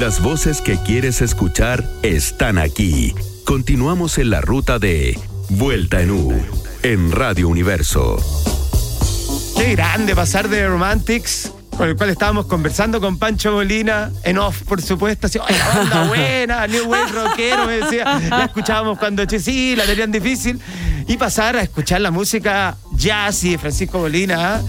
Las voces que quieres escuchar están aquí. Continuamos en la ruta de Vuelta en U, en Radio Universo. Qué grande pasar de Romantics con el cual estábamos conversando con Pancho Molina, en off, por supuesto, así, oye, banda buena, New Wave rockero, me decía, la escuchábamos cuando che, sí, la tenían difícil, y pasar a escuchar la música jazz y de Francisco Molina. ¿ah?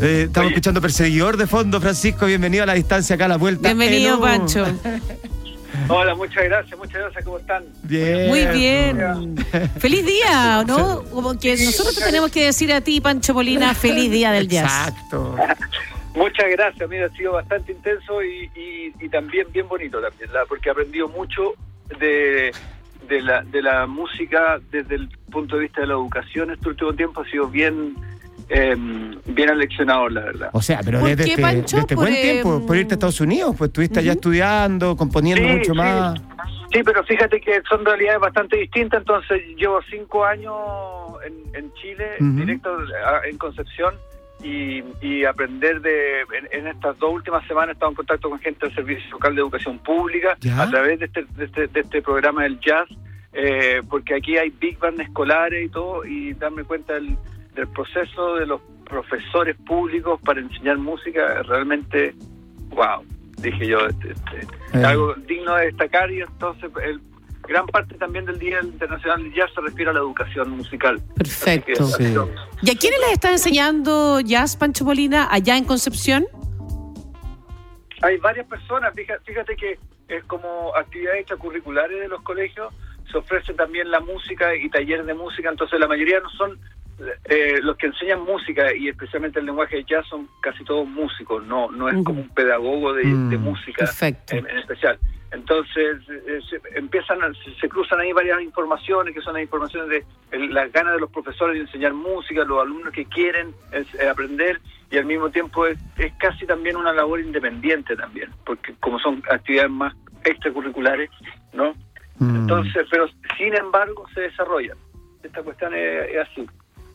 Eh, estamos escuchando Perseguidor de fondo, Francisco, bienvenido a la distancia acá a la vuelta. Bienvenido. Pancho. Hola, muchas gracias, muchas gracias, ¿cómo están? Bien. Muy bien. Feliz día, ¿no? Como que nosotros te tenemos que decir a ti, Pancho Molina, feliz día del jazz. Exacto. Muchas gracias, mira, ha sido bastante intenso y, y, y también bien bonito también, la- porque he aprendido mucho de, de, la, de la música desde el punto de vista de la educación este último tiempo, ha sido bien, eh, bien aleccionador, la verdad. O sea, pero ¿Por desde qué, este, Pancho? desde buen eh, tiempo, por irte a Estados Unidos, pues estuviste allá estudiando, componiendo Sí, mucho sí. más. Sí, pero fíjate que son realidades bastante distintas, entonces llevo cinco años en, en Chile, directo a- en Concepción, y, y aprender de, en, en estas dos últimas semanas he estado en contacto con gente del Servicio Local de Educación Pública Ya. a través de este, de este, de este programa del jazz, eh, porque aquí hay big band escolares y todo, y darme cuenta del, del proceso de los profesores públicos para enseñar música, realmente, wow, dije yo, este, este, Eh. algo digno de destacar y entonces el, gran parte también del Día Internacional del Jazz se refiere a la educación musical. Perfecto. Así que, Sí. ¿Y a quiénes les está enseñando jazz, Pancho Molina, allá en Concepción? Hay varias personas, fíjate, fíjate que es como actividades extracurriculares de los colegios, se ofrece también la música y talleres de música, entonces la mayoría no son eh, los que enseñan música y especialmente el lenguaje de jazz son casi todos músicos, no no es como un pedagogo de, Mm, de música Perfecto. en, en especial. Entonces eh, se, empiezan a- se, cruzan ahí varias informaciones que son las informaciones de el- las ganas de los profesores de enseñar música, los alumnos que quieren es- eh, aprender y al mismo tiempo es, es casi también una labor independiente también, porque como son actividades más extracurriculares, ¿no? Mm. Entonces, pero sin embargo se desarrollan. Esta cuestión es, es así.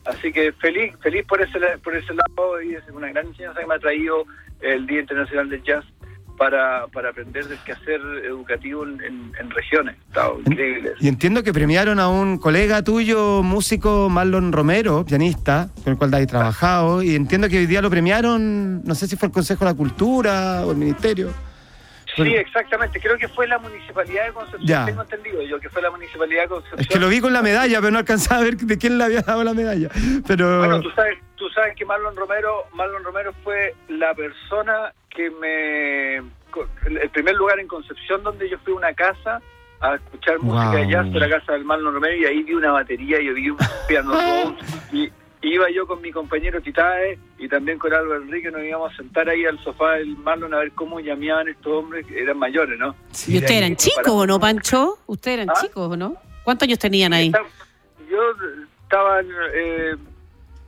Así que feliz, feliz por ese por ese lado y es una gran enseñanza que me ha traído el Día Internacional del Jazz para, para aprender del quehacer educativo en, en- en regiones. Está increíble. Y entiendo que premiaron a un colega tuyo, músico Marlon Romero, pianista, con el cual has trabajado, y entiendo que hoy día lo premiaron, no sé si fue el Consejo de la Cultura o el Ministerio. Sí, exactamente. Creo que fue la Municipalidad de Concepción. Ya. Tengo entendido yo que fue la Municipalidad de Concepción. Es que lo vi con la medalla, pero no alcanzaba a ver de quién le había dado la medalla. Pero Bueno, tú sabes, tú sabes que Marlon Romero, Marlon Romero fue la persona que me, co- el primer lugar en Concepción donde yo fui a una casa a escuchar música de Wow. jazz fue la casa del Marlon Romero y ahí vi una batería, yo vi un piano y iba yo con mi compañero Titae y también con Álvaro Enrique, nos íbamos a sentar ahí al sofá del Marlon a ver cómo llameaban estos hombres que eran mayores, ¿no? Sí. ¿Y ustedes de eran chicos o no, Pancho? ¿Ustedes eran ¿Ah? chicos o no? ¿Cuántos años tenían ahí? Yo estaba eh,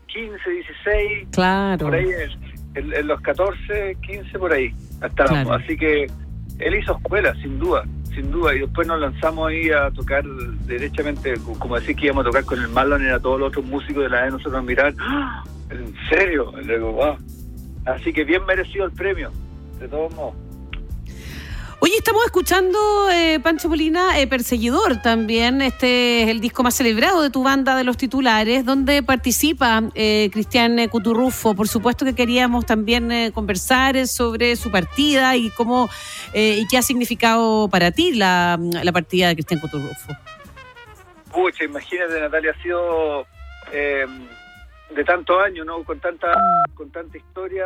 15, 16, Claro. por ahí en, en los 14, 15 por ahí estábamos. Claro. Así que él hizo escuela, sin duda, sin duda. Y después nos lanzamos ahí a tocar derechamente, co- como decir que íbamos a tocar con el Marlon, era todos los otros músicos de la de nosotros mirar. ¡Ah! ¿En serio? Y luego, "Wow". Así que bien merecido el premio, de todos modos. Oye, estamos escuchando, eh, Pancho Molina, eh, Perseguidor también. Este es el disco más celebrado de tu banda de los titulares, donde participa eh, Cristian Cuturrufo. Por supuesto que queríamos también eh, conversar eh, sobre su partida y cómo y qué ha significado para ti la, partida de Cristian Cuturrufo. Pucha, imagínate, Natalia, ha sido eh, de tantos años, ¿no? Con tanta, con tanta historia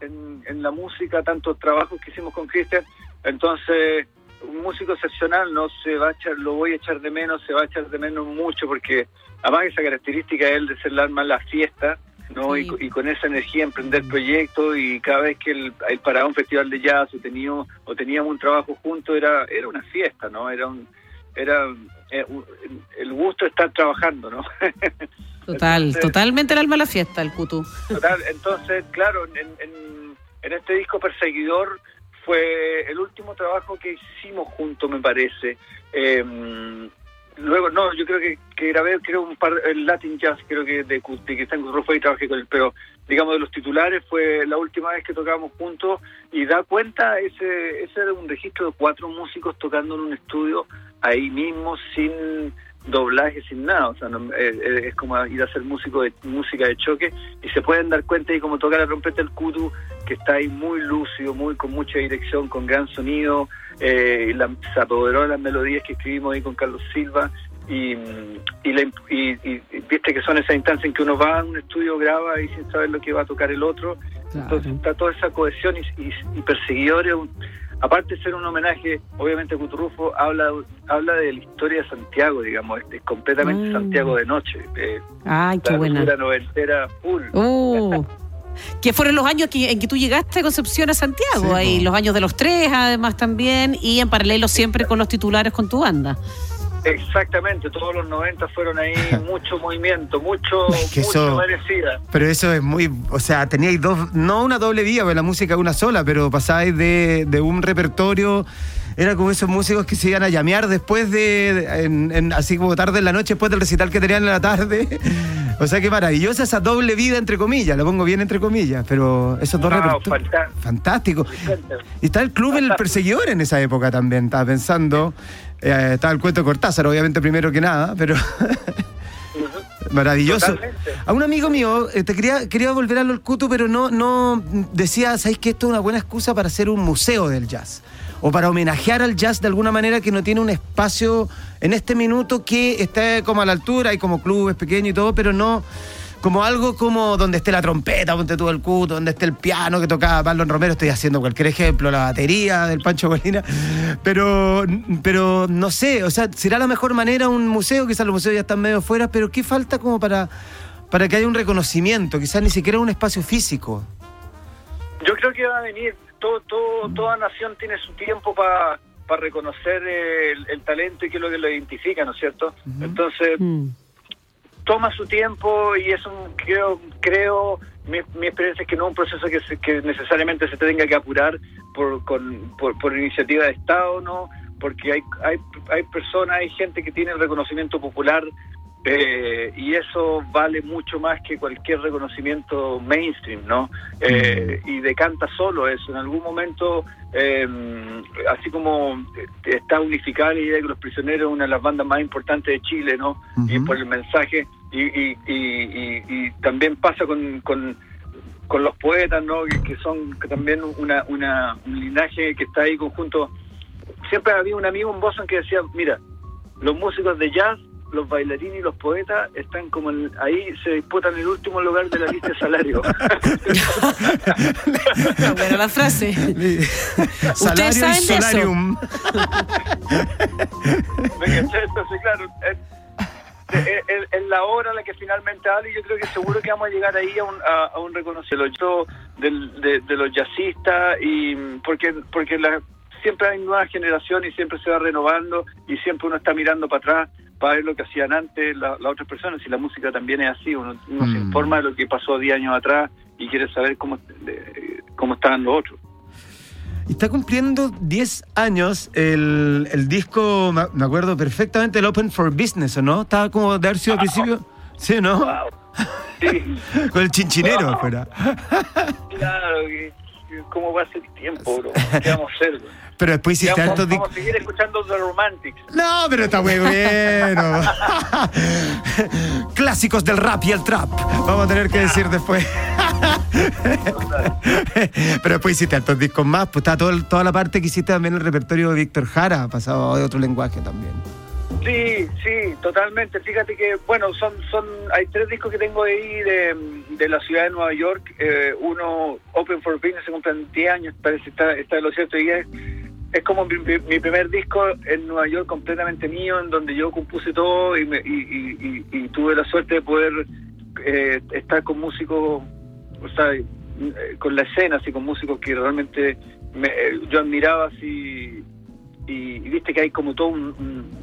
en la música, tantos trabajos que hicimos con Cristian. Entonces, un músico excepcional, no se va a echar, lo voy a echar de menos, se va a echar de menos mucho, porque además esa característica de él de ser el alma la fiesta, ¿no? Sí. Y, co- y con esa energía emprender proyectos y cada vez que él, él paraba un festival de jazz o teníamos, o teníamos un trabajo juntos, era, era una fiesta, ¿no? Era un, era eh, un- el gusto de estar trabajando, ¿no? Total, Entonces- totalmente el alma de la fiesta, el Cutu. Total, entonces, claro, en, en, en este disco Perseguidor fue el último trabajo que hicimos juntos, me parece. Eh, luego, no, yo creo que, que grabé creo un par el Latin Jazz, creo que de, de Cristian Cutrufo y trabajé con él, pero digamos, de los titulares, fue la última vez que tocábamos juntos y da cuenta, ese, ese era un registro de cuatro músicos tocando en un estudio ahí mismo sin doblaje sin nada, o sea, no, eh, es como ir a hacer músico de, música de choque y se pueden dar cuenta y como tocar la trompeta el kutu, que está ahí muy lúcido, muy con mucha dirección, con gran sonido, eh, la, se apoderó de las melodías que escribimos ahí con Carlos Silva y, y, la, y, y, viste que son esas instancias en que uno va a un estudio, graba y sin saber lo que va a tocar el otro, Claro. entonces está toda esa cohesión y, perseguidores, aparte de ser un homenaje, obviamente Cuturrufo habla habla de la historia de Santiago, digamos, es, es completamente Mm. Santiago de noche, eh, Ay, qué la buena. locura noventera full. Uh, que fueron los años que, en que tú llegaste a Concepción a Santiago, Sí, ahí los años de los tres además también, y en paralelo siempre con los titulares con tu banda. Exactamente, todos los 90 fueron ahí mucho movimiento, mucho, Es que mucho eso- merecida. Pero eso es muy, o sea, teníais dos, no una doble vía, porque la música una sola, pero pasáis de, de un repertorio, era como esos músicos que se iban a llamear después de, en- en- así como tarde en la noche, después del recital que tenían en la tarde. O sea, qué maravillosa esa doble vida, entre comillas, lo pongo bien entre comillas, pero esos dos Wow, Fantástico. Y está el club El Perseguidor en esa época también, estaba pensando. Eh, estaba el cuento de Cortázar, obviamente primero que nada, pero maravilloso. Totalmente. A un amigo mío, eh, te quería, quería volver a lo Cutu, pero no, no decía, ¿sabéis que esto es una buena excusa para hacer un museo del jazz? O para homenajear al jazz de alguna manera que no tiene un espacio en este minuto que esté como a la altura, hay como clubes pequeños y todo, pero no como algo como donde esté la trompeta, ponte tú el cuto, donde esté el piano que tocaba Pablo Romero, estoy haciendo cualquier ejemplo, la batería del Pancho Molina, pero, pero no sé, o sea, será la mejor manera un museo, quizás los museos ya están medio fuera, pero ¿qué falta como para, para que haya un reconocimiento? Quizás ni siquiera un espacio físico. Yo creo que va a venir, todo, todo, toda nación tiene su tiempo para reconocer el, el talento y qué es lo que lo identifica, ¿no es cierto? Entonces, Mm. Toma su tiempo y es un, creo, creo mi, mi experiencia es que no es un proceso que, se- que necesariamente se tenga que apurar por, con, por, por iniciativa de Estado, ¿no? Porque hay, hay, hay personas, hay gente que tiene el reconocimiento popular eh, y eso vale mucho más que cualquier reconocimiento mainstream, ¿no? Eh, y decanta solo eso. En algún momento, eh, así como está unificada la idea de que Los Prisioneros es una de las bandas más importantes de Chile, ¿no? Y por el mensaje, y, y, y, y- también pasa con, con, con los poetas, ¿no? Que, que son también una, una, un linaje que está ahí conjunto. Siempre había un amigo en Boston que decía, mira, los músicos de jazz, los bailarines y los poetas están como en- ahí, se disputan el último lugar de la lista de salario. Buena la frase. Salario y saben claro, es, es- es- es la hora la que finalmente habla y yo creo que seguro que vamos a llegar ahí a un, a, a un reconocimiento del- de, de los jazzistas y porque porque la, siempre hay nueva generación y siempre se va renovando y siempre uno está mirando para atrás para ver lo que hacían antes la- las otras personas y la música también es así, uno, uno se Mm. informa de lo que pasó 10 años atrás y quiere saber cómo, de- cómo estaban los otros. Está cumpliendo 10 años el, el disco, me acuerdo perfectamente, el Open for Business, ¿o no? Estaba como de haber sido al principio. Sí, ¿o ¿no? Wow. Sí. Con el chinchinero Wow. afuera. Claro, que- que ¿cómo va a ser tiempo, bro? ¿Qué vamos a hacer? bro? Pero después hiciste hartos vamos, vamos discos. a seguir escuchando The Romantics. No, pero está muy bueno. Clásicos del rap y el trap. Vamos a tener que decir después. pero después hiciste hartos discos más. Pues está todo toda la parte que hiciste también el repertorio de Víctor Jara, pasado de otro lenguaje también. Sí, sí, totalmente. Fíjate que, bueno, son, son, hay tres discos que tengo ahí de, de la ciudad de Nueva York. Eh, uno, Open for Business, se cumplen 10 años, parece, está, está de lo cierto. Y es, es como mi, mi- primer disco en Nueva York completamente mío, en donde yo compuse todo y, me- y, y- y- y tuve la suerte de poder eh, estar con músicos, o sea, eh, con la escena, así con músicos que realmente me- eh, yo admiraba así y, viste que hay como todo un, un,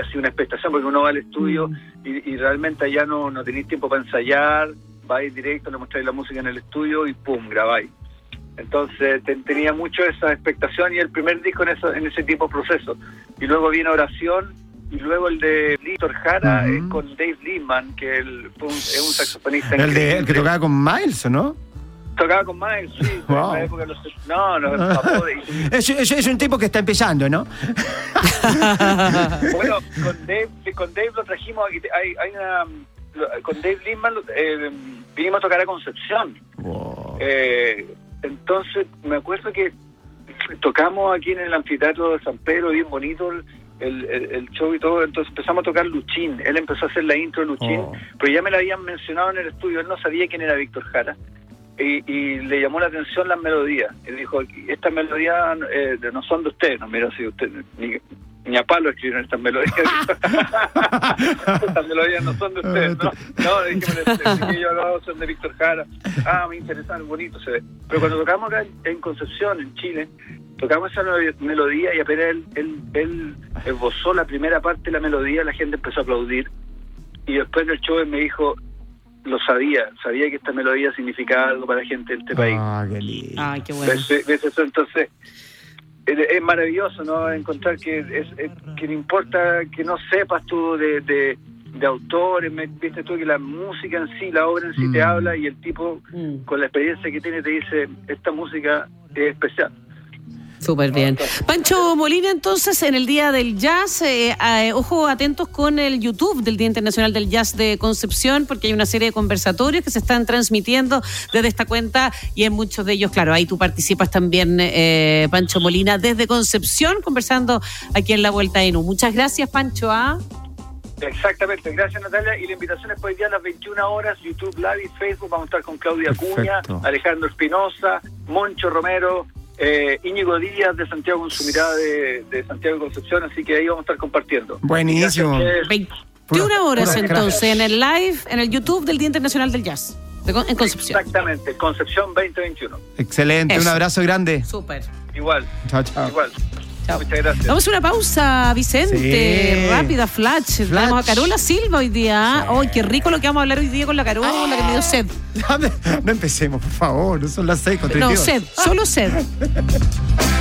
así una expectación, porque uno va al estudio y, y realmente allá no, no tenéis tiempo para ensayar, vais directo, le mostráis la música en el estudio y pum, grabáis. Entonces te- tenía mucho esa expectación y el primer disco en, eso, en ese tipo de proceso. Y luego viene Oración, y luego el de Víctor Jara es con Dave Lehman, que él fue un- es un saxofonista El, de, el que tocaba con Miles, ¿o no? Tocaba con Miles, sí, Wow. en la época los... No, no, de- Es, es- es un tipo que está empezando, ¿no? Bueno, con Dave, con Dave lo trajimos aquí. Hay, hay una, lo- con Dave Lindman eh, vinimos a tocar a Concepción. Wow. Eh, entonces, me acuerdo que tocamos aquí en el anfiteatro de San Pedro, bien bonito el, el, show y todo. Entonces empezamos a tocar Luchín. Él empezó a hacer la intro de Luchín, Oh. pero ya me la habían mencionado en el estudio. Él no sabía quién era Víctor Jara. Y, y le llamó la atención las melodías. Él dijo, estas melodías eh, no son de usted. No, mira, si usted, ni, ni a palo escribieron estas melodías. estas melodías no son de usted. No, no le dije, me yo no, son de Víctor Jara. Ah, me interesan, bonito se ve. Pero cuando tocamos acá en- Concepción, en Chile, tocamos esa melo- melodía y apenas él, él, él esbozó la primera parte de la melodía, la gente empezó a aplaudir. Y después del show él me dijo, lo sabía, sabía que esta melodía significaba algo para la gente de este país. Ah, qué lindo. Ay, qué bueno. ¿Ves, ves eso? Entonces, es, maravilloso, ¿no? Encontrar que es, es- que no importa que no sepas tú de, de, de autores, me- viste tú que la música en sí, la obra en sí te Mm. habla y el tipo Mm, con la experiencia que tiene te dice, esta música es especial. Súper bien. Pancho Molina, entonces, en el Día del Jazz, eh, eh, ojo atentos con el YouTube del Día Internacional del Jazz de Concepción, porque hay una serie de conversatorios que se están transmitiendo desde esta cuenta y en muchos de ellos, claro, ahí tú participas también, eh, Pancho Molina, desde Concepción, conversando aquí en La Vuelta en U. Muchas gracias, Pancho. ¿ah? Exactamente, gracias Natalia. Y la invitación es para hoy día a las 21 horas, YouTube Live y Facebook. Vamos a estar con Claudia Acuña. Alejandro Espinosa, Moncho Romero, eh, Íñigo Díaz de Santiago con su mirada de, de Santiago Concepción. Así que ahí vamos a estar compartiendo. Buenísimo. Gracias, Jess. 21 Pura- horas pura entonces en el live, en el YouTube del Día Internacional del Jazz de en Concepción. Exactamente, Concepción 2021. Excelente, un abrazo grande. Súper. Igual, Chao, chao. igual. Chao. Muchas gracias. Vamos a una pausa, Vicente. Sí. Rápida, flash. Tenemos a Carola Silva hoy día. Sí. ¡Ay, qué rico lo que vamos a hablar hoy día con la Carola, que me dio sed! No empecemos, por favor, no son las seis con No, 32. sed, solo sed.